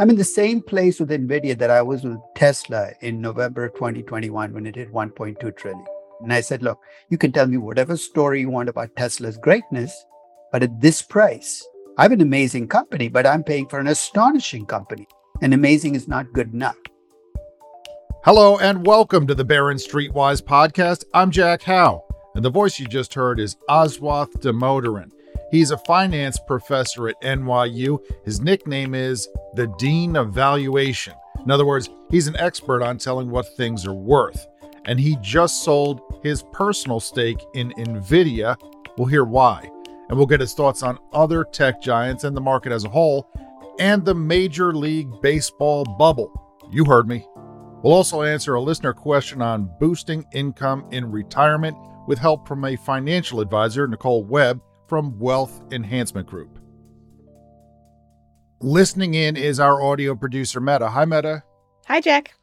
I'm in the same place with NVIDIA that I was with Tesla in November 2021 when it hit 1.2 trillion. And I said, look, you can tell me whatever story you want about Tesla's greatness, but at this price, I have an amazing company, but I'm paying for an astonishing company. And amazing is not good enough. Hello and welcome to the Barron Streetwise podcast. I'm Jack Howe, and the voice you just heard is Aswath Damodaran. He's a finance professor at NYU. His nickname is the Dean of Valuation. In other words, he's an expert on telling what things are worth. And he just sold his personal stake in NVIDIA. We'll hear why. And we'll get his thoughts on other tech giants and the market as a whole, and the Major League Baseball bubble. You heard me. We'll also answer a listener question on boosting income in retirement with help from a financial advisor, Nicole Webb from Wealth Enhancement Group. Listening in is our audio producer, Metta. Hi, Metta. Hi, Jack.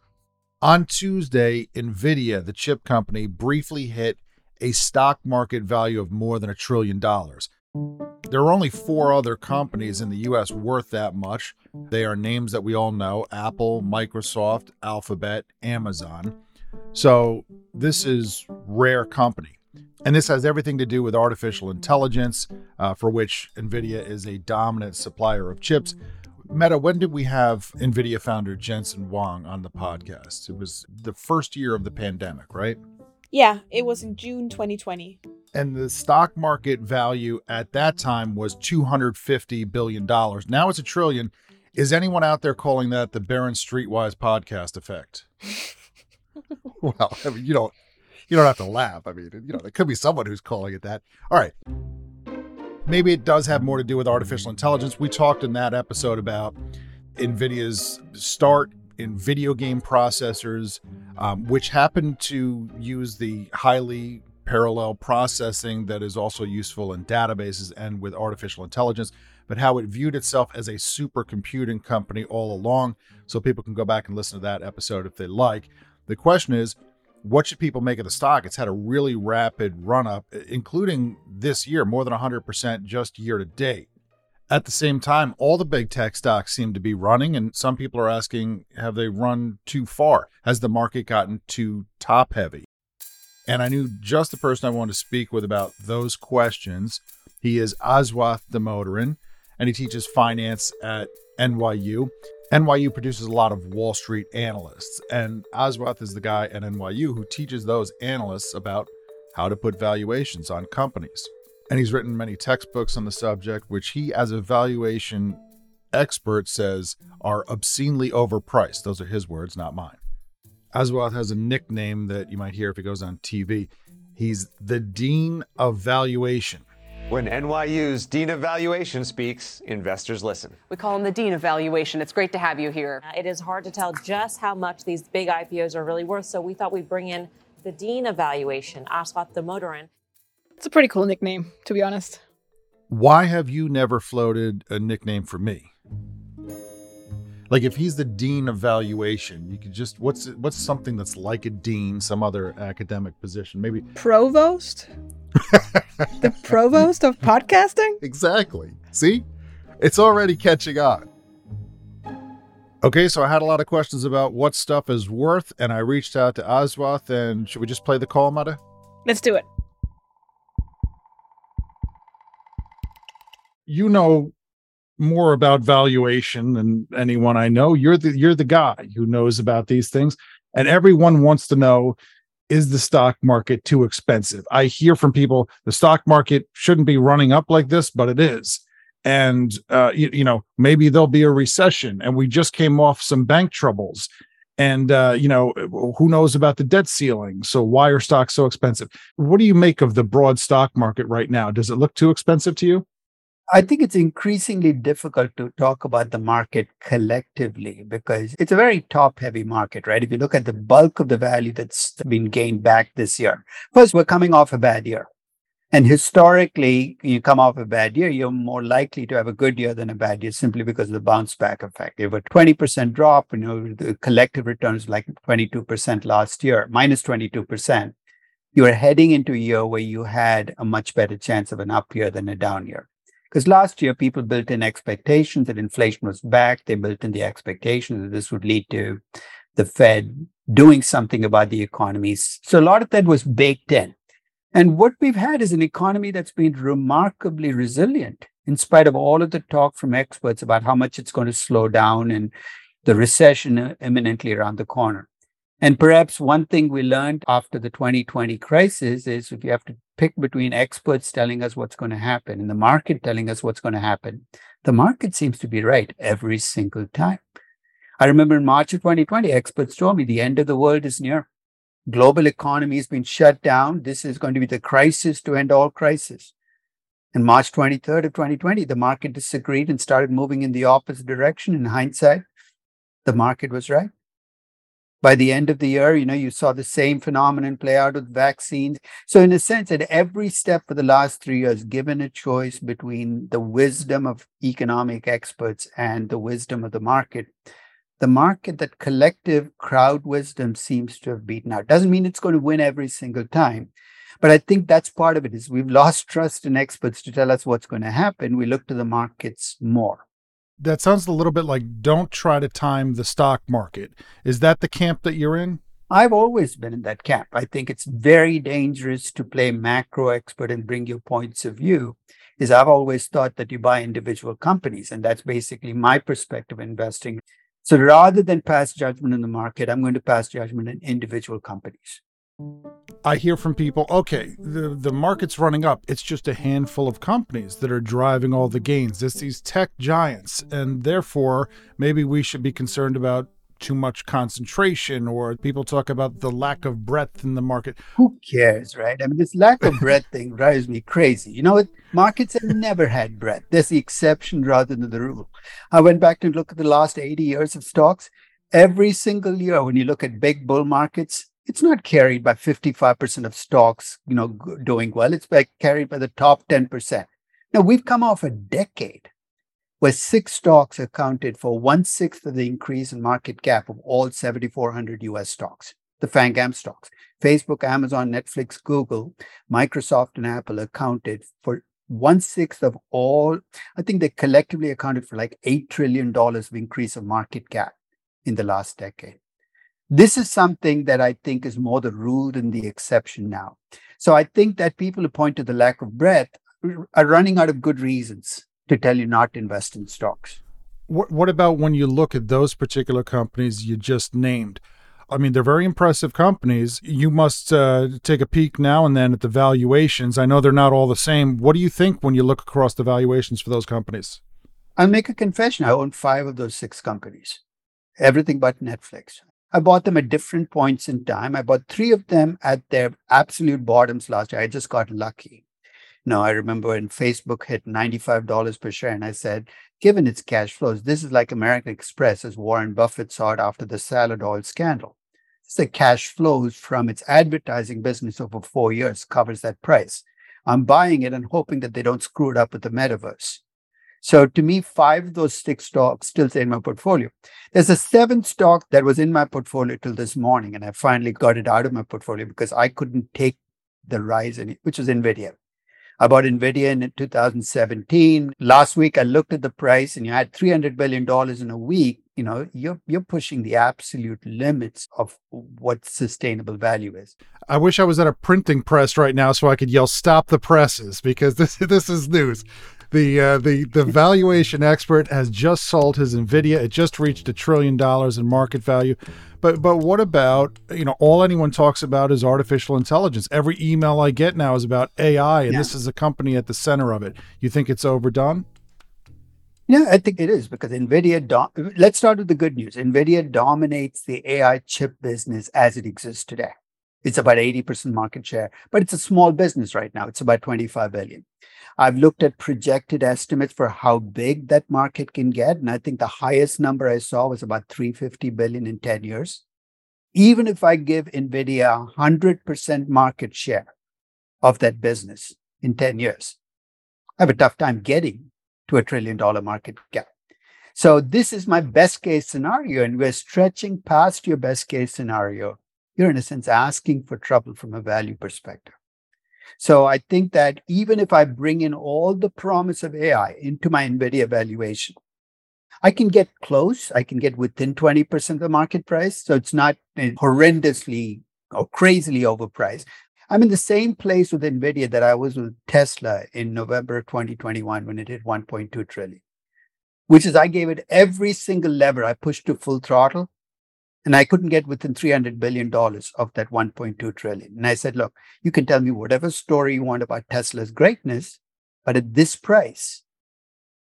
On Tuesday, NVIDIA, the chip company, briefly hit a stock market value of more than a trillion dollars. There are only four other companies in the US worth that much. They are names that we all know Apple, Microsoft, Alphabet, Amazon. So this is rare company. And this has everything to do with artificial intelligence, uh, for which NVIDIA is a dominant supplier of chips. Metta, when did we have NVIDIA founder Jensen Huang on the podcast? It was the first year of the pandemic, right? Yeah, it was in June 2020. And the stock market value at that time was $250 billion. Now it's a trillion. Is anyone out there calling that the Barron Streetwise podcast effect? well, I mean, you don't you don't have to laugh. I mean, you know, there could be someone who's calling it that. All right. Maybe it does have more to do with artificial intelligence. We talked in that episode about NVIDIA's start in video game processors, um, which happen to use the highly parallel processing that is also useful in databases and with artificial intelligence, but how it viewed itself as a supercomputing company all along. So people can go back and listen to that episode if they like. The question is, what should people make of the stock? It's had a really rapid run up, including this year, more than 100% just year to date. At the same time, all the big tech stocks seem to be running, and some people are asking, have they run too far? Has the market gotten too top heavy? And I knew just the person I wanted to speak with about those questions. He is Aswath Damodaran, and he teaches finance at NYU. NYU produces a lot of Wall Street analysts, and Aswath is the guy at NYU who teaches those analysts about how to put valuations on companies. And he's written many textbooks on the subject, which he, as a valuation expert, says are obscenely overpriced. Those are his words, not mine. Aswath has a nickname that you might hear if he goes on TV. He's the Dean of Valuation. When NYU's Dean of Valuation speaks, investors listen. We call him the Dean of Valuation. It's great to have you here. Uh, it is hard to tell just how much these big IPOs are really worth, so we thought we'd bring in the Dean of Valuation, Aswath Damodaran. It's a pretty cool nickname, to be honest. Why have you never floated a nickname for me? Like if he's the dean of valuation, you could just what's what's something that's like a dean, some other academic position, maybe provost. the provost of podcasting. Exactly. See, it's already catching on. Okay, so I had a lot of questions about what stuff is worth, and I reached out to Aswath. And should we just play the call, Metta? Let's do it. You know more about valuation than anyone I know. You're the you're the guy who knows about these things, and everyone wants to know is the stock market too expensive? I hear from people the stock market shouldn't be running up like this, but it is. And uh, you, you know maybe there'll be a recession, and we just came off some bank troubles, and uh, you know who knows about the debt ceiling? So why are stocks so expensive? What do you make of the broad stock market right now? Does it look too expensive to you? I think it's increasingly difficult to talk about the market collectively because it's a very top heavy market, right? If you look at the bulk of the value that's been gained back this year, first, we're coming off a bad year. And historically, you come off a bad year, you're more likely to have a good year than a bad year simply because of the bounce back effect. You If a 20% drop, you know, the collective returns like 22% last year, minus 22%, you are heading into a year where you had a much better chance of an up year than a down year. Because last year, people built in expectations that inflation was back. They built in the expectation that this would lead to the Fed doing something about the economies. So a lot of that was baked in. And what we've had is an economy that's been remarkably resilient in spite of all of the talk from experts about how much it's going to slow down and the recession imminently around the corner. And perhaps one thing we learned after the 2020 crisis is if you have to pick between experts telling us what's going to happen and the market telling us what's going to happen, the market seems to be right every single time. I remember in March of 2020, experts told me the end of the world is near. Global economy has been shut down. This is going to be the crisis to end all crisis. In March 23rd of 2020, the market disagreed and started moving in the opposite direction. In hindsight, the market was right by the end of the year, you know, you saw the same phenomenon play out with vaccines. So, in a sense, at every step for the last three years, given a choice between the wisdom of economic experts and the wisdom of the market, the market, that collective crowd wisdom seems to have beaten out. Doesn't mean it's going to win every single time. But I think that's part of it is we've lost trust in experts to tell us what's going to happen. We look to the markets more that sounds a little bit like don't try to time the stock market. Is that the camp that you're in? I've always been in that camp. I think it's very dangerous to play macro expert and bring your points of view. Is I've always thought that you buy individual companies, and that's basically my perspective investing. So rather than pass judgment in the market, I'm going to pass judgment in individual companies. I hear from people, okay, the, the market's running up. It's just a handful of companies that are driving all the gains. It's these tech giants. And therefore, maybe we should be concerned about too much concentration, or people talk about the lack of breadth in the market. Who cares, right? I mean, this lack of breadth thing drives me crazy. You know? Markets have never had breadth. That's the exception rather than the rule. I went back to look at the last 80 years of stocks. Every single year, when you look at big bull markets, it's not carried by 55% of stocks, you know, doing well. It's by, carried by the top 10%. Now we've come off a decade where six stocks accounted for one sixth of the increase in market cap of all 7,400 US stocks, the FANGAM stocks. Facebook, Amazon, Netflix, Google, Microsoft, and Apple accounted for one sixth of all. I think they collectively accounted for like $8 trillion of increase of market cap in the last decade. This is something that I think is more the rule than the exception now. So I think that people who point to the lack of breadth are running out of good reasons to tell you not to invest in stocks. What, what about when you look at those particular companies you just named? I mean, they're very impressive companies. You must uh, take a peek now and then at the valuations. I know they're not all the same. What do you think when you look across the valuations for those companies? I'll make a confession. I own five of those six companies, everything but Netflix. I bought them at different points in time. I bought three of them at their absolute bottoms last year. I just got lucky. Now, I remember when Facebook hit $95 per share, and I said, given its cash flows, this is like American Express as Warren Buffett saw it after the salad oil scandal. It's the cash flows from its advertising business over four years covers that price. I'm buying it and hoping that they don't screw it up with the metaverse. So to me, five of those six stocks still stay in my portfolio. There's a seventh stock that was in my portfolio till this morning, and I finally got it out of my portfolio because I couldn't take the rise in it, which was NVIDIA. I bought NVIDIA in 2017. Last week, I looked at the price and you had $300 billion in a week. You know, you're, you're pushing the absolute limits of what sustainable value is. I wish I was at a printing press right now so I could yell, stop the presses, because this, this is news the uh, the the valuation expert has just sold his Nvidia. It just reached a trillion dollars in market value. But but what about you know all anyone talks about is artificial intelligence. Every email I get now is about AI, and yeah. this is a company at the center of it. You think it's overdone? Yeah, I think it is because NVIDIA. Do- Let's start with the good news. NVIDIA dominates the AI chip business as it exists today. It's about 80% market share, but it's a small business right now. It's about 25 billion. I've looked at projected estimates for how big that market can get. And I think the highest number I saw was about 350 billion in 10 years. Even if I give NVIDIA 100% market share of that business in 10 years, I have a tough time getting to a trillion dollar market cap. So this is my best case scenario. And we're stretching past your best case scenario. You're in a sense asking for trouble from a value perspective. So I think that even if I bring in all the promise of AI into my NVIDIA valuation, I can get close. I can get within 20% of the market price. So it's not horrendously or crazily overpriced. I'm in the same place with NVIDIA that I was with Tesla in November 2021 when it hit 1.2 trillion, which is I gave it every single lever I pushed to full throttle and I couldn't get within $300 billion of that 1.2 trillion. And I said, look, you can tell me whatever story you want about Tesla's greatness, but at this price,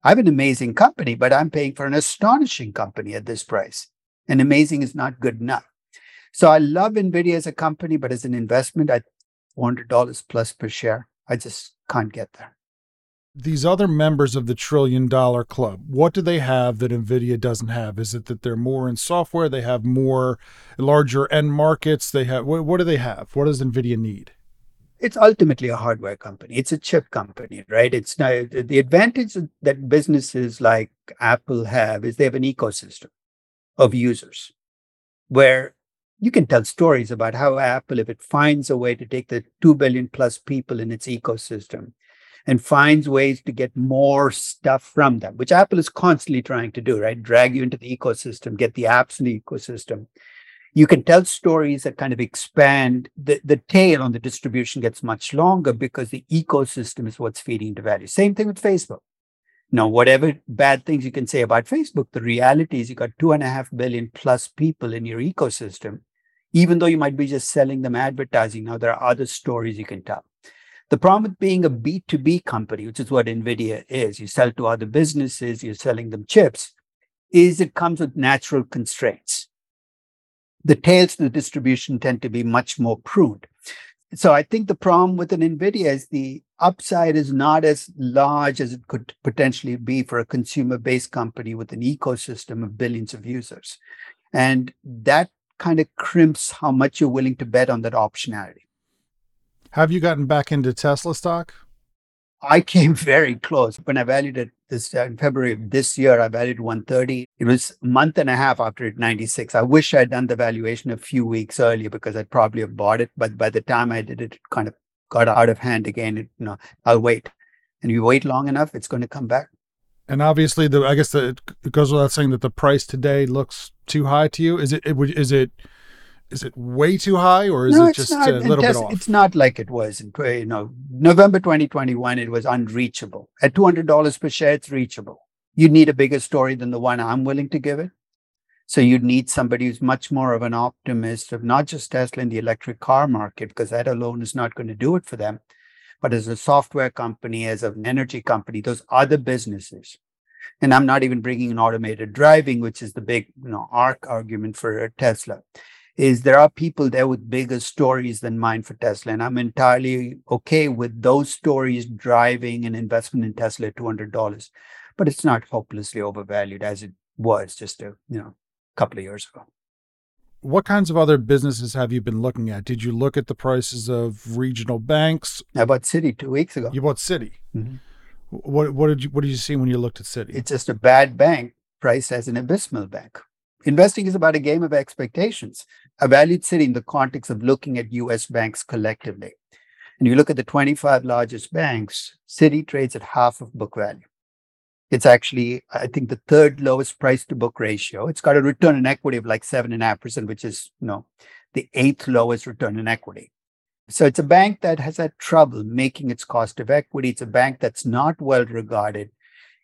I have an amazing company, but I'm paying for an astonishing company at this price. And amazing is not good enough. So I love NVIDIA as a company, but as an investment, I $400 plus per share. I just can't get there these other members of the trillion dollar club, what do they have that NVIDIA doesn't have? Is it that they're more in software? They have more larger end markets? They have, what, what do they have? What does NVIDIA need? It's ultimately a hardware company. It's a chip company, right? It's now the advantage that businesses like Apple have is they have an ecosystem of users where you can tell stories about how Apple, if it finds a way to take the 2 billion plus people in its ecosystem and finds ways to get more stuff from them, which Apple is constantly trying to do, right? Drag you into the ecosystem, get the apps in the ecosystem. You can tell stories that kind of expand the, the tail on the distribution gets much longer because the ecosystem is what's feeding the value. Same thing with Facebook. Now, whatever bad things you can say about Facebook, the reality is you got two and a half billion plus people in your ecosystem. Even though you might be just selling them advertising, now there are other stories you can tell. The problem with being a B2B company, which is what NVIDIA is, you sell to other businesses, you're selling them chips, is it comes with natural constraints. The tails to the distribution tend to be much more pruned. So I think the problem with an NVIDIA is the upside is not as large as it could potentially be for a consumer based company with an ecosystem of billions of users. And that kind of crimps how much you're willing to bet on that optionality. Have you gotten back into Tesla stock? I came very close. When I valued it this uh, in February of this year, I valued 130. It was a month and a half after it 96. I wish I'd done the valuation a few weeks earlier because I'd probably have bought it. But by the time I did it, it kind of got out of hand again. It, you know, I'll wait. And you wait long enough, it's going to come back. And obviously, the I guess the, it goes without saying that the price today looks too high to you. Is it? it is it? Is it way too high or is no, it just not, a little bit off? It's not like it was in you know November 2021. It was unreachable. At $200 per share, it's reachable. You need a bigger story than the one I'm willing to give it. So you'd need somebody who's much more of an optimist of not just Tesla in the electric car market, because that alone is not going to do it for them, but as a software company, as an energy company, those other businesses. And I'm not even bringing in automated driving, which is the big, you know, arc argument for Tesla is there are people there with bigger stories than mine for Tesla. And I'm entirely okay with those stories driving an investment in Tesla at $200. But it's not hopelessly overvalued as it was just a you know couple of years ago. What kinds of other businesses have you been looking at? Did you look at the prices of regional banks? I bought Citi two weeks ago. You bought Citi. Mm-hmm. What what did you what did you see when you looked at Citi? It's just a bad bank priced as an abysmal bank. Investing is about a game of expectations. I valued Citi in the context of looking at US banks collectively. And you look at the 25 largest banks, Citi trades at half of book value. It's actually, I think, the third lowest price to book ratio. It's got a return on equity of like seven and a half percent, which is, you know, the eighth lowest return on equity. So it's a bank that has had trouble making its cost of equity. It's a bank that's not well regarded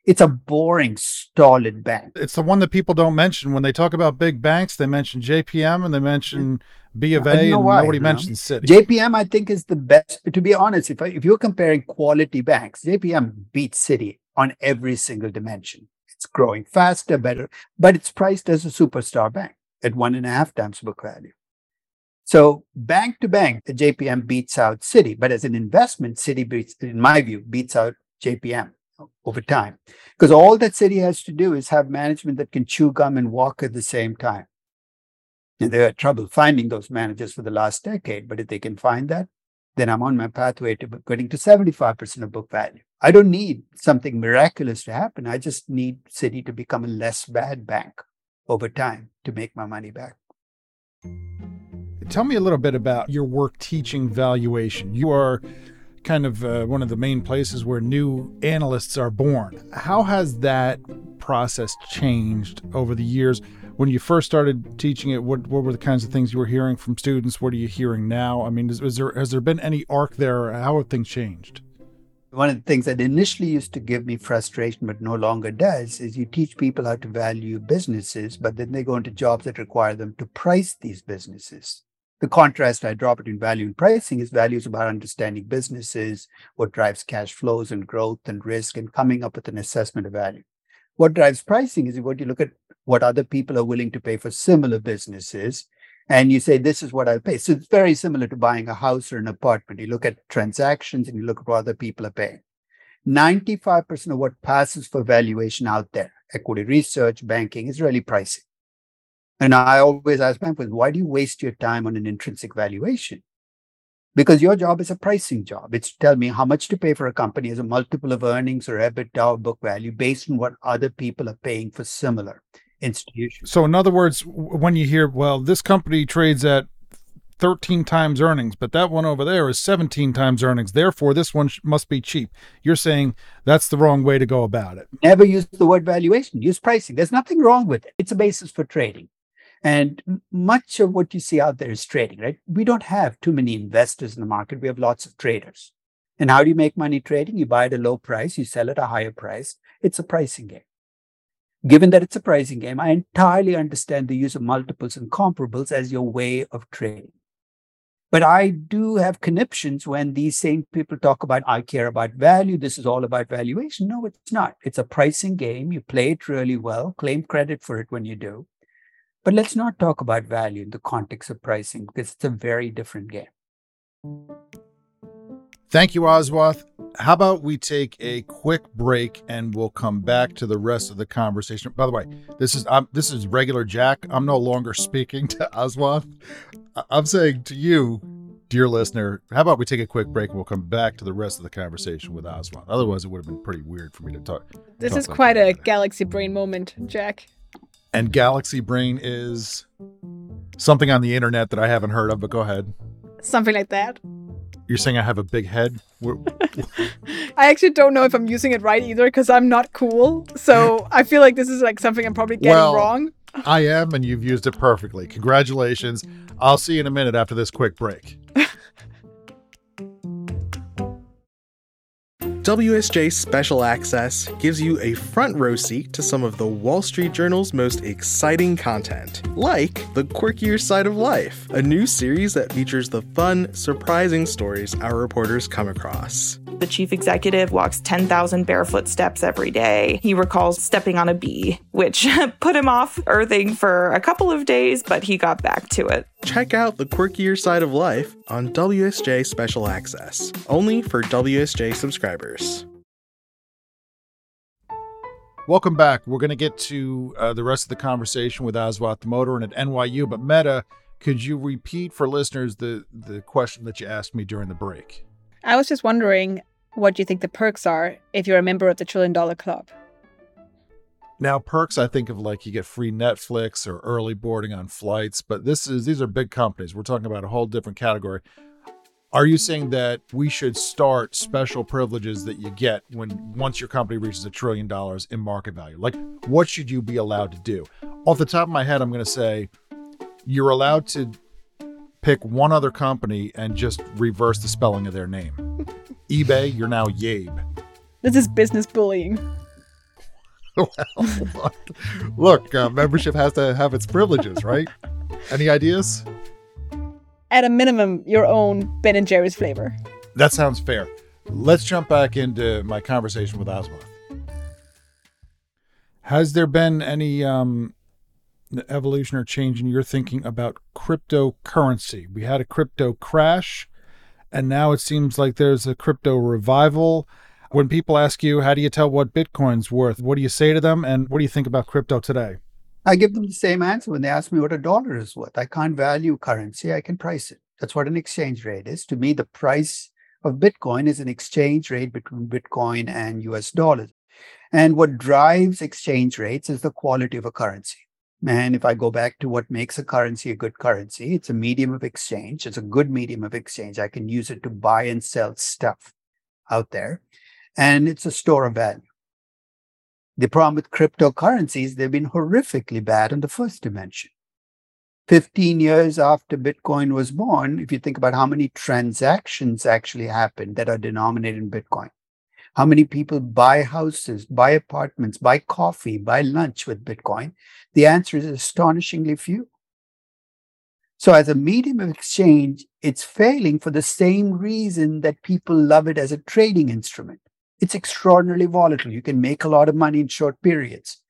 it's a boring, stolid bank. It's the one that people don't mention when they talk about big banks. They mention JPM and they mention B of A, uh, and why, nobody mentions Citi. JPM, I think, is the best. To be honest, if I, if you're comparing quality banks, JPM beats Citi on every single dimension. It's growing faster, better, but it's priced as a superstar bank at one and a half times book value. So bank to bank, the JPM beats out Citi, but as an investment, Citi beats, in my view, beats out JPM over time. Because all that Citi has to do is have management that can chew gum and walk at the same time. And they had trouble finding those managers for the last decade, but if they can find that, then I'm on my pathway to getting to 75% of book value. I don't need something miraculous to happen. I just need Citi to become a less bad bank over time to make my money back. Tell me a little bit about your work teaching valuation. You are kind of uh, one of the main places where new analysts are born. How has that process changed over the years? When you first started teaching it, what, what were the kinds of things you were hearing from students? What are you hearing now? I mean, is, is there has there been any arc there? How have things changed? One of the things that initially used to give me frustration, but no longer does, is you teach people how to value businesses, but then they go into jobs that require them to price these businesses the contrast I draw between value and pricing is values about understanding businesses, what drives cash flows and growth and risk, and coming up with an assessment of value. What drives pricing is what you look at what other people are willing to pay for similar businesses, and you say, This is what I'll pay. So it's very similar to buying a house or an apartment. You look at transactions and you look at what other people are paying. 95% of what passes for valuation out there, equity research, banking, is really pricing. And I always ask my employees, why do you waste your time on an intrinsic valuation? Because your job is a pricing job. It's to tell me how much to pay for a company as a multiple of earnings or EBITDA or book value based on what other people are paying for similar institutions. So, in other words, when you hear, well, this company trades at 13 times earnings, but that one over there is 17 times earnings. Therefore, this one must be cheap. You're saying that's the wrong way to go about it. Never use the word valuation, use pricing. There's nothing wrong with it. It's a basis for trading. And much of what you see out there is trading, right? We don't have too many investors in the market. We have lots of traders. And how do you make money trading? You buy at a low price, you sell at a higher price. It's a pricing game. Given that it's a pricing game, I entirely understand the use of multiples and comparables as your way of trading. But I do have conniptions when these same people talk about, I care about value. This is all about valuation. No, it's not. It's a pricing game. You play it really well, claim credit for it when you do. But let's not talk about value in the context of pricing because it's a very different game. Thank you, Aswath. How about we take a quick break and we'll come back to the rest of the conversation. By the way, this is um, this is regular Jack. I'm no longer speaking to Aswath. I'm saying to you, dear listener, how about we take a quick break and we'll come back to the rest of the conversation with Aswath. Otherwise, it would have been pretty weird for me to talk. This talk is like quite a galaxy brain moment, Jack. And Galaxy Brain is something on the internet that I haven't heard of, but go ahead. Something like that. You're saying I have a big head? I actually don't know if I'm using it right either because I'm not cool. So I feel like this is like something I'm probably getting Well- wrong. I am, and you've used it perfectly. Congratulations. I'll see you in a minute after this quick break. WSJ Special Access gives you a front row seat to some of the Wall Street Journal's most exciting content, like The Quirkier Side of Life, a new series that features the fun, surprising stories our reporters come across. The chief executive walks 10,000 barefoot steps every day. He recalls stepping on a bee, which put him off earthing for a couple of days, but he got back to it. Check out The Quirkier Side of Life on WSJ Special Access, only for WSJ subscribers. Welcome back. We're going to get to uh, the rest of the conversation with Aswath Damodaran at NYU. But Metta, could you repeat for listeners the the question that you asked me during the break? I was just wondering what you think the perks are if you're a member of the Trillion Dollar Club. Now, perks, I think of like you get free Netflix or early boarding on flights, but this is these are big companies. We're talking about a whole different category. Are you saying that we should start special privileges that you get when once your company reaches a trillion dollars in market value? Like, what should you be allowed to do? Off the top of my head, I'm going to say you're allowed to pick one other company and just reverse the spelling of their name. eBay, you're now Yabe. This is business bullying. well, look, look uh, membership has to have its privileges, right? Any ideas? At a minimum, your own Ben and Jerry's flavor. That sounds fair. Let's jump back into my conversation with Aswath. Has there been any um, the evolution or change in your thinking about cryptocurrency? We had a crypto crash, and now it seems like there's a crypto revival. When people ask you, how do you tell what Bitcoin's worth? What do you say to them? And what do you think about crypto today? I give them the same answer when they ask me what a dollar is worth. I can't value currency, I can price it. That's what an exchange rate is. To me, the price of Bitcoin is an exchange rate between Bitcoin and US dollars. And what drives exchange rates is the quality of a currency. And if I go back to what makes a currency a good currency, it's a medium of exchange. It's a good medium of exchange. I can use it to buy and sell stuff out there. And it's a store of value. The problem with cryptocurrencies, they've been horrifically bad in the first dimension. 15 years after Bitcoin was born, if you think about how many transactions actually happened that are denominated in Bitcoin, how many people buy houses, buy apartments, buy coffee, buy lunch with Bitcoin, the answer is astonishingly few. So, as a medium of exchange, it's failing for the same reason that people love it as a trading instrument it's extraordinarily volatile. You can make a lot of money in short periods.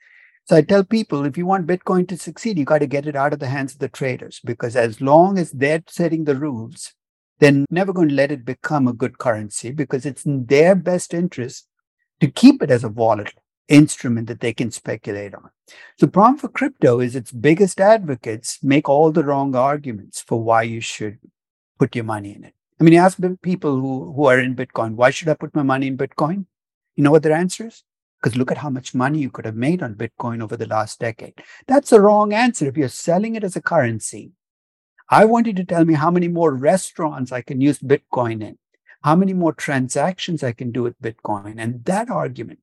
So I tell people if you want Bitcoin to succeed, you got to get it out of the hands of the traders because as long as they're setting the rules, they're never going to let it become a good currency because it's in their best interest to keep it as a volatile instrument that they can speculate on. The problem for crypto is its biggest advocates make all the wrong arguments for why you should put your money in it. I mean, you ask people who, who are in Bitcoin, why should I put my money in Bitcoin? You know what their answer is? Because look at how much money you could have made on Bitcoin over the last decade. That's a wrong answer. If you're selling it as a currency, I want you to tell me how many more restaurants I can use Bitcoin in, how many more transactions I can do with Bitcoin. And that argument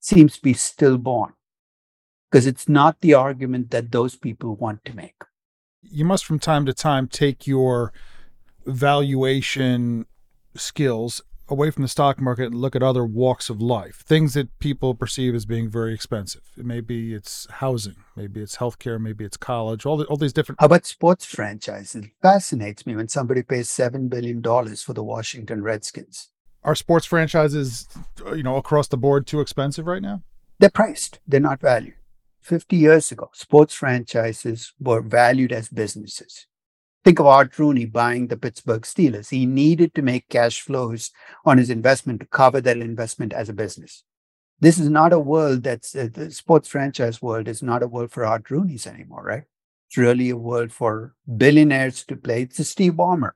seems to be stillborn because it's not the argument that those people want to make. You must, from time to time, take your valuation skills away from the stock market and look at other walks of life, things that people perceive as being very expensive. Maybe it's housing, maybe it's healthcare, maybe it's college, all, the, all these different. How about sports franchises? It fascinates me when somebody pays $7 billion for the Washington Redskins. Are sports franchises, you know, across the board too expensive right now? They're priced, they're not valued. 50 years ago, sports franchises were valued as businesses. Think of Art Rooney buying the Pittsburgh Steelers. He needed to make cash flows on his investment to cover that investment as a business. This is not a world that's uh, the sports franchise world is not a world for Art Rooney's anymore, right? It's really a world for billionaires to play. It's a Steve Ballmer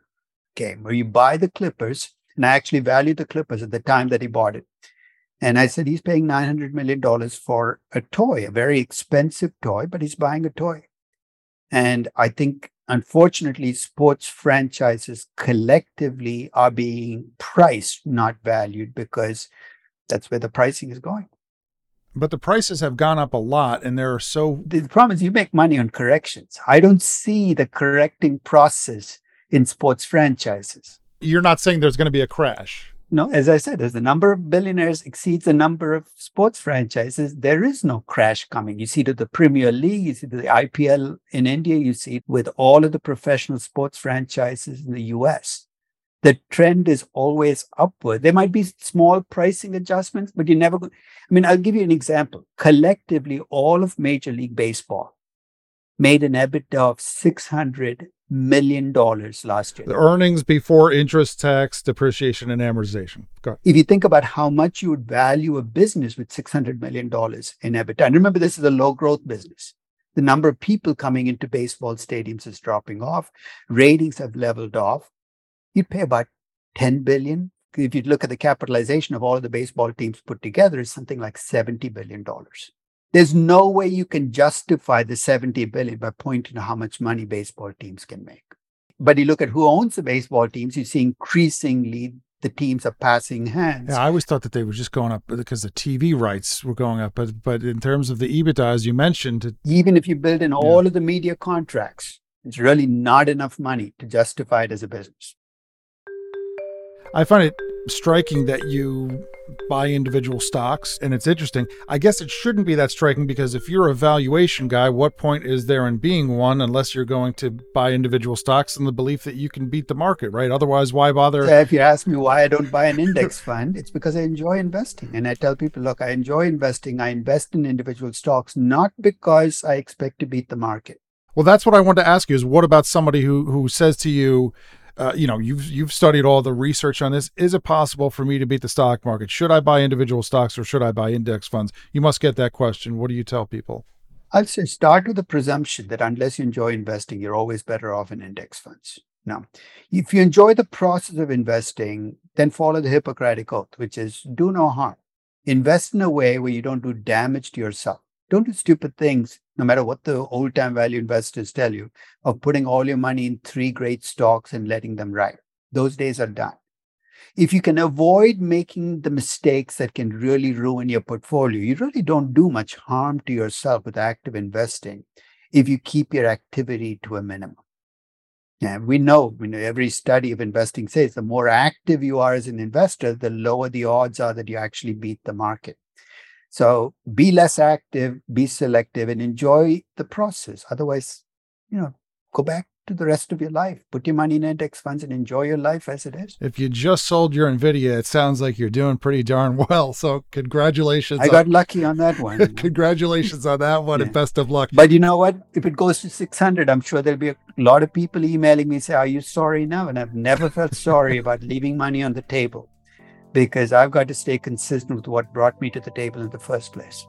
game where you buy the Clippers, and I actually valued the Clippers at the time that he bought it. And I said he's paying $900 million for a toy, a very expensive toy, but he's buying a toy. And I think unfortunately, sports franchises collectively are being priced, not valued, because that's where the pricing is going. But the prices have gone up a lot, and there are so. The problem is you make money on corrections. I don't see the correcting process in sports franchises. You're not saying there's going to be a crash. No, as I said, as the number of billionaires exceeds the number of sports franchises, there is no crash coming. You see to the Premier League, you see the IPL in India, you see it with all of the professional sports franchises in the US. The trend is always upward. There might be small pricing adjustments, but you never. Go- I mean, I'll give you an example. Collectively, all of Major League Baseball made an EBITDA of 600 million dollars last year. The earnings before interest, tax, depreciation, and amortization. If you think about how much you would value a business with six hundred million dollars in EBITDA, and remember this is a low growth business. The number of people coming into baseball stadiums is dropping off. Ratings have leveled off. You'd pay about 10 billion. If you look at the capitalization of all of the baseball teams put together, it's something like 70 billion dollars. There's no way you can justify the 70 billion by pointing to how much money baseball teams can make. But you look at who owns the baseball teams, you see increasingly the teams are passing hands. Yeah, I always thought that they were just going up because the TV rights were going up. But but in terms of the EBITDA, as you mentioned, even if you build in yeah. all of the media contracts, it's really not enough money to justify it as a business. I find it striking that you buy individual stocks, and it's interesting. I guess it shouldn't be that striking because if you're a valuation guy, what point is there in being one unless you're going to buy individual stocks in the belief that you can beat the market, right? Otherwise, why bother? So if you ask me why I don't buy an index fund, it's because I enjoy investing. And I tell people, look, I enjoy investing. I invest in individual stocks, not because I expect to beat the market. Well, that's what I wanted to ask you is what about somebody who who says to you, uh, you know, you've you've studied all the research on this. Is it possible for me to beat the stock market? Should I buy individual stocks or should I buy index funds? You must get that question. What do you tell people? I'll say start with the presumption that unless you enjoy investing, you're always better off in index funds. Now, if you enjoy the process of investing, then follow the Hippocratic Oath, which is do no harm. Invest in a way where you don't do damage to yourself. Don't do stupid things, no matter what the old time value investors tell you, of putting all your money in three great stocks and letting them ride. Those days are done. If you can avoid making the mistakes that can really ruin your portfolio, you really don't do much harm to yourself with active investing if you keep your activity to a minimum. And we know, you know, every study of investing says the more active you are as an investor, the lower the odds are that you actually beat the market. So be less active, be selective, and enjoy the process. Otherwise, you know, go back to the rest of your life. Put your money in index funds and enjoy your life as it is. If you just sold your Nvidia, it sounds like you're doing pretty darn well. So congratulations. I on, got lucky on that one. congratulations on that one, yeah. and best of luck. But you know what? If it goes to 600, I'm sure there'll be a lot of people emailing me say, "Are you sorry now?" And I've never felt sorry about leaving money on the table because I've got to stay consistent with what brought me to the table in the first place.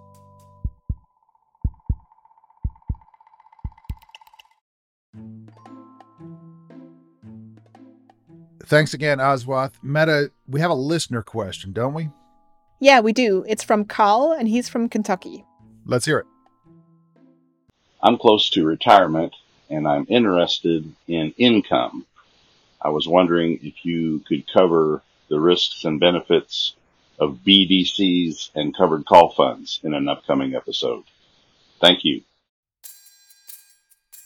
Thanks again, Aswath. Metta, we have a listener question, don't we? Yeah, we do. It's from Carl, and he's from Kentucky. Let's hear it. I'm close to retirement, and I'm interested in income. I was wondering if you could cover the risks and benefits of BDCs and covered call funds in an upcoming episode. Thank you.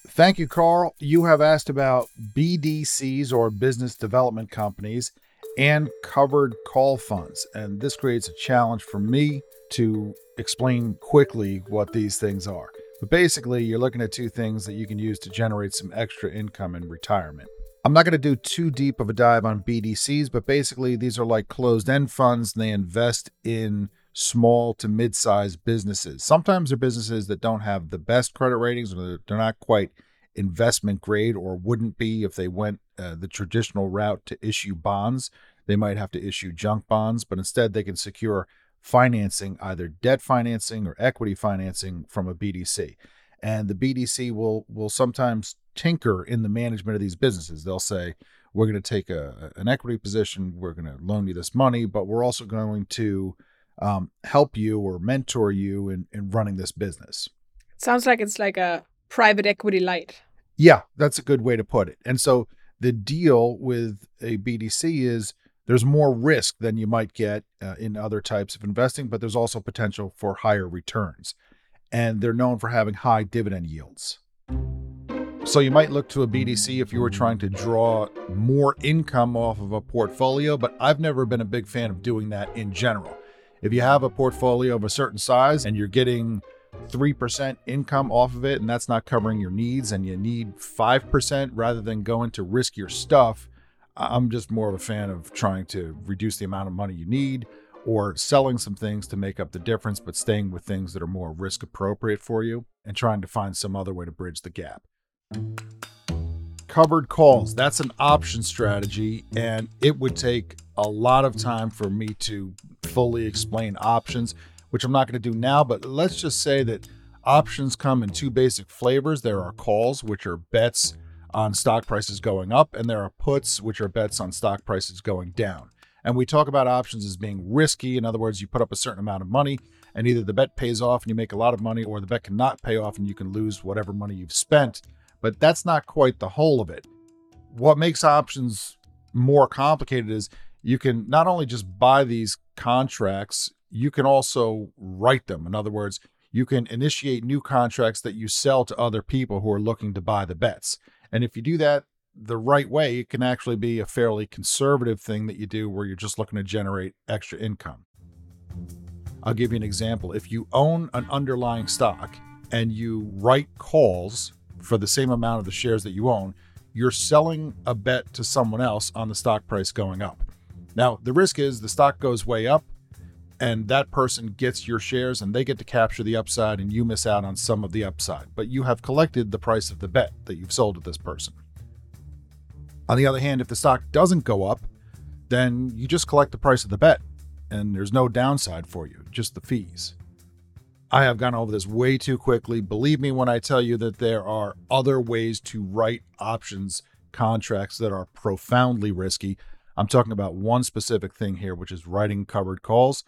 Thank you, Carl. You have asked about BDCs or business development companies and covered call funds. And this creates a challenge for me to explain quickly what these things are. But basically, you're looking at two things that you can use to generate some extra income in retirement. I'm not going to do too deep of a dive on BDCs, but basically, these are like closed end funds and they invest in small to mid sized businesses. Sometimes they're businesses that don't have the best credit ratings or they're not quite investment grade or wouldn't be if they went uh, the traditional route to issue bonds. They might have to issue junk bonds, but instead they can secure financing, either debt financing or equity financing from a BDC. And the BDC will will sometimes tinker in the management of these businesses. They'll say, we're going to take a, an equity position, we're going to loan you this money, but we're also going to um, help you or mentor you in, in running this business. Sounds like it's like a private equity light. Yeah, that's a good way to put it. And so the deal with a BDC is there's more risk than you might get uh, in other types of investing, but there's also potential for higher returns. And they're known for having high dividend yields. So you might look to a BDC if you were trying to draw more income off of a portfolio, but I've never been a big fan of doing that in general. If you have a portfolio of a certain size and you're getting 3% income off of it and that's not covering your needs and you need 5% rather than going to riskier stuff, I'm just more of a fan of trying to reduce the amount of money you need or selling some things to make up the difference, but staying with things that are more risk appropriate for you and trying to find some other way to bridge the gap. Covered calls, that's an option strategy, and it would take a lot of time for me to fully explain options, which I'm not going to do now. But let's just say that options come in two basic flavors there are calls, which are bets on stock prices going up, and there are puts, which are bets on stock prices going down. And we talk about options as being risky. In other words, you put up a certain amount of money, and either the bet pays off and you make a lot of money, or the bet cannot pay off and you can lose whatever money you've spent but that's not quite the whole of it. What makes options more complicated is you can not only just buy these contracts, you can also write them. In other words, you can initiate new contracts that you sell to other people who are looking to buy the bets. And if you do that the right way, it can actually be a fairly conservative thing that you do where you're just looking to generate extra income. I'll give you an example. If you own an underlying stock and you write calls for the same amount of the shares that you own, you're selling a bet to someone else on the stock price going up. Now, the risk is the stock goes way up and that person gets your shares and they get to capture the upside and you miss out on some of the upside. But you have collected the price of the bet that you've sold to this person. On the other hand, if the stock doesn't go up, then you just collect the price of the bet and there's no downside for you, just the fees. I have gone over this way too quickly. Believe me when I tell you that there are other ways to write options contracts that are profoundly risky. I'm talking about one specific thing here, which is writing covered calls.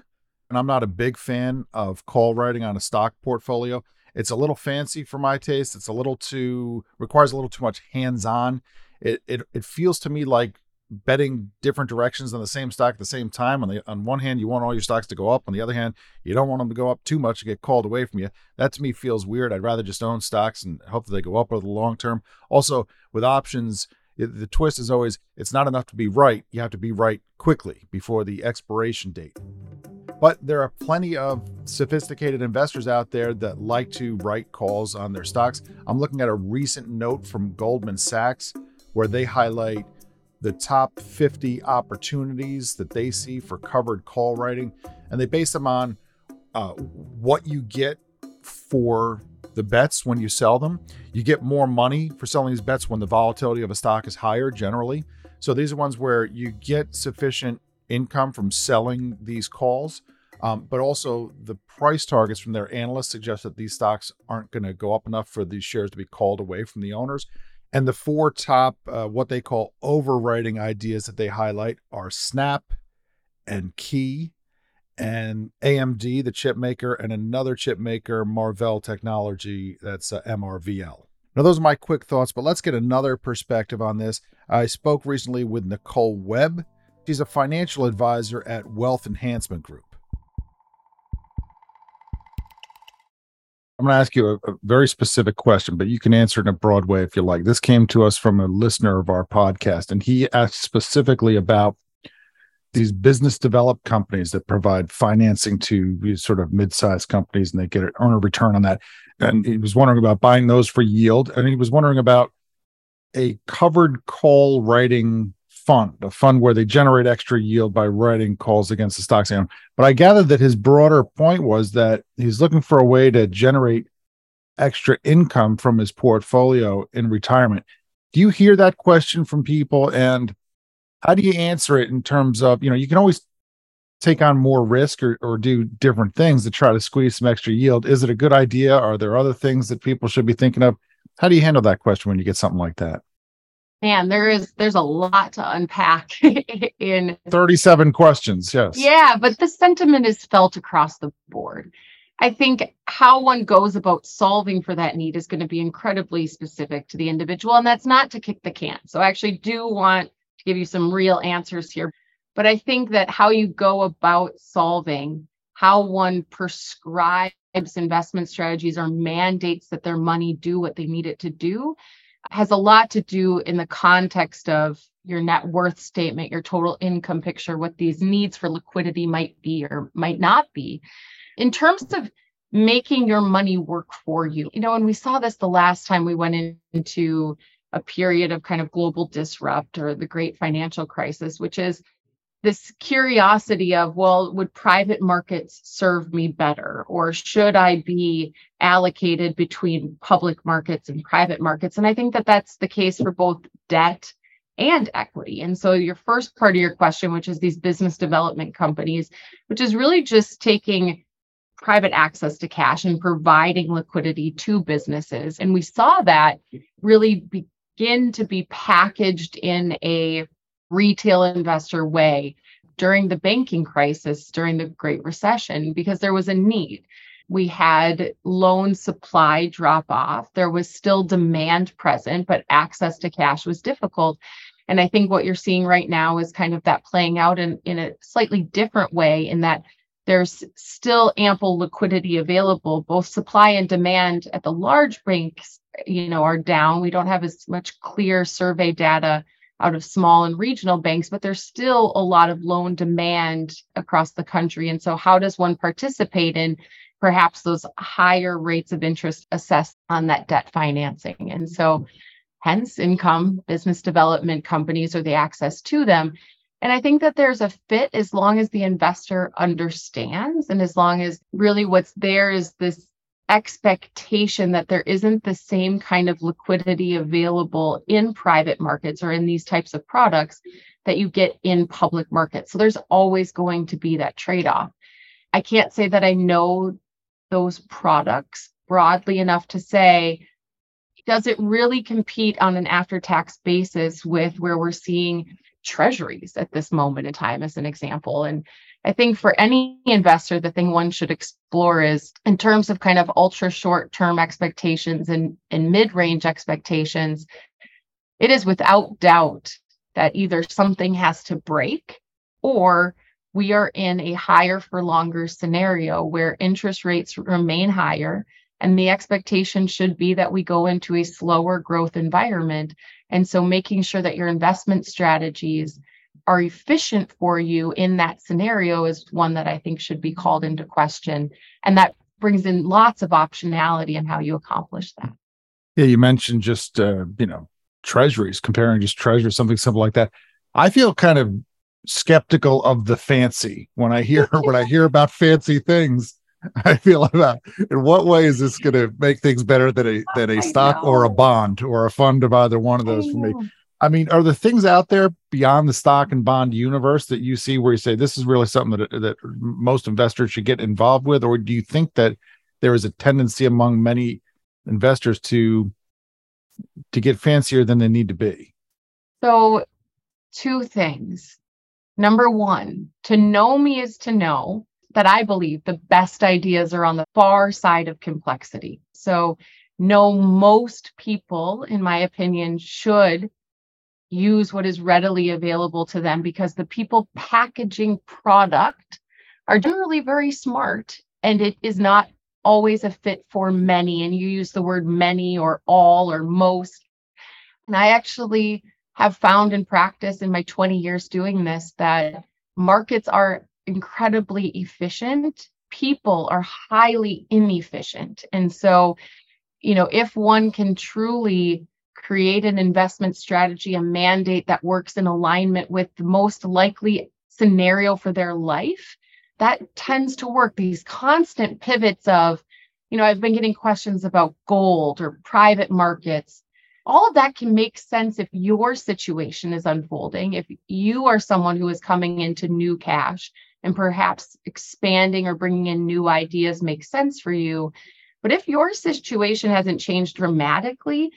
And I'm not a big fan of call writing on a stock portfolio. It's a little fancy for my taste. It's a little too requires a little too much hands-on. It it it feels to me like betting different directions on the same stock at the same time. On the on one hand, you want all your stocks to go up. On the other hand, you don't want them to go up too much to get called away from you. That to me feels weird. I'd rather just own stocks and hope that they go up over the long term. Also, with options, the twist is always it's not enough to be right. You have to be right quickly before the expiration date. But there are plenty of sophisticated investors out there that like to write calls on their stocks. I'm looking at a recent note from Goldman Sachs where they highlight the top 50 opportunities that they see for covered call writing, and they base them on uh, what you get for the bets when you sell them. You get more money for selling these bets when the volatility of a stock is higher generally. So these are ones where you get sufficient income from selling these calls. Um, but also the price targets from their analysts suggest that these stocks aren't going to go up enough for these shares to be called away from the owners. And the four top, uh, what they call overwriting ideas that they highlight are Snap and Key and AMD, the chip maker, and another chip maker, Marvell Technology, that's uh, MRVL. Now, those are my quick thoughts, but let's get another perspective on this. I spoke recently with Nicole Webb. She's a financial advisor at Wealth Enhancement Group. I'm going to ask you a, a, very specific question, but you can answer in a broad way if you like. This came to us from a listener of our podcast, and he asked specifically about these business developed companies that provide financing to sort of mid-sized companies, and they get earn a return on that. And he was wondering about buying those for yield, and he was wondering about a covered call writing fund, a fund where they generate extra yield by writing calls against the stocks. But I gathered that his broader point was that he's looking for a way to generate extra income from his portfolio in retirement. Do you hear that question from people? And how do you answer it in terms of, you know, you can always take on more risk or, or do different things to try to squeeze some extra yield. Is it a good idea? Are there other things that people should be thinking of? How do you handle that question when you get something like that? Man there is there's a lot to unpack in 37 questions yes. Yeah but the sentiment is felt across the board. I think how one goes about solving for that need is going to be incredibly specific to the individual and that's not to kick the can. So i actually do want to give you some real answers here but i think that how you go about solving how one prescribes investment strategies or mandates that their money do what they need it to do has a lot to do in the context of your net worth statement, your total income picture, what these needs for liquidity might be or might not be. In terms of making your money work for you, you know, and we saw this the last time we went in, into a period of kind of global disrupt or the great financial crisis, which is this curiosity of, well, would private markets serve me better? Or should I be allocated between public markets and private markets? And I think that that's the case for both debt and equity. And so, your first part of your question, which is these business development companies, which is really just taking private access to cash and providing liquidity to businesses. And we saw that really begin to be packaged in a retail investor way during the banking crisis, during the Great Recession, because there was a need. We had loan supply drop off. There was still demand present, but access to cash was difficult. And I think what you're seeing right now is kind of that playing out in, in a slightly different way, in that there's still ample liquidity available. Both supply and demand at the large banks, you know, are down. We don't have as much clear survey data out of small and regional banks, but there's still a lot of loan demand across the country. And so, how does one participate in perhaps those higher rates of interest assessed on that debt financing? And so, hence, income business development companies or the access to them. And I think that there's a fit as long as the investor understands and as long as really what's there is this expectation that there isn't the same kind of liquidity available in private markets or in these types of products that you get in public markets. So there's always going to be that trade off. I can't say that I know those products broadly enough to say, does it really compete on an after tax basis with where we're seeing treasuries at this moment in time, as an example? And I think for any investor, the thing one should explore is in terms of kind of ultra short term expectations and, and mid range expectations, it is without doubt that either something has to break or we are in a higher for longer scenario where interest rates remain higher. And the expectation should be that we go into a slower growth environment. And so making sure that your investment strategies are efficient for you in that scenario is one that I think should be called into question. And that brings in lots of optionality in how you accomplish that. Yeah, you mentioned just uh, you know treasuries, comparing just treasuries, something simple like that. I feel kind of skeptical of the fancy when I hear when I hear about fancy things. I feel about in what way is this going to make things better than a than a stock or a bond or a fund of either one of those for me. I mean, are there things out there beyond the stock and bond universe that you see where you say this is really something that that most investors should get involved with, or do you think that there is a tendency among many investors to to get fancier than they need to be? So, two things. Number one, to know me is to know that I believe the best ideas are on the far side of complexity. So, no, most people, in my opinion, should use what is readily available to them because the people packaging product are generally very smart and it is not always a fit for many. And you use the word many or all or most. And I actually have found in practice in my 20 years doing this that markets are incredibly efficient. People are highly inefficient. And so, you know, if one can truly create an investment strategy, a mandate that works in alignment with the most likely scenario for their life, that tends to work. These constant pivots of, you know, I've been getting questions about gold or private markets. All of that can make sense if your situation is unfolding, if you are someone who is coming into new cash and perhaps expanding or bringing in new ideas makes sense for you. But if your situation hasn't changed dramatically,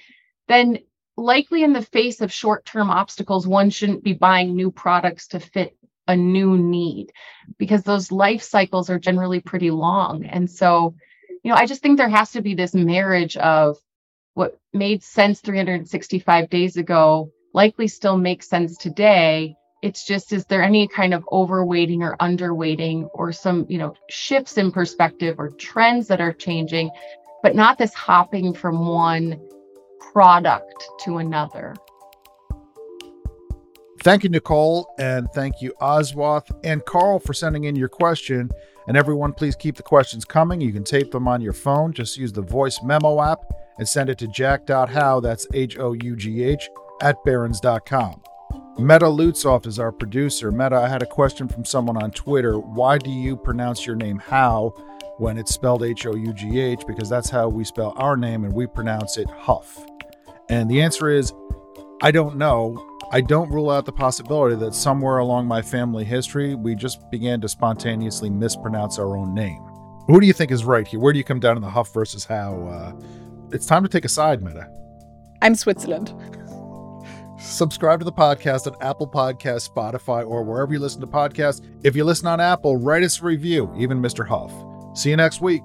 then likely in the face of short term obstacles, one shouldn't be buying new products to fit a new need because those life cycles are generally pretty long. And so, you know, I just think there has to be this marriage of what made sense 365 days ago likely still makes sense today. It's just, is there any kind of overweighting or underweighting or some, you know, shifts in perspective or trends that are changing, but not this hopping from one product to another. Thank you, Nicole, and thank you, Aswath and Carl, for sending in your question. And everyone, please keep the questions coming. You can tape them on your phone. Just use the voice memo app and send it to jack.hough, that's H O U G H, at barrons.com. Metta Lutzoff is our producer. Metta, I had a question from someone on Twitter. Why do you pronounce your name How when it's spelled H O U G H? Because that's how we spell our name and we pronounce it Huff. And the answer is I don't know. I don't rule out the possibility that somewhere along my family history, we just began to spontaneously mispronounce our own name. Who do you think is right here? Where do you come down in the Huff versus How? Uh, it's time to take a side, Metta. I'm Switzerland. Subscribe to the podcast on Apple Podcasts, Spotify, or wherever you listen to podcasts. If you listen on Apple, write us a review, even Mr. Huff. See you next week.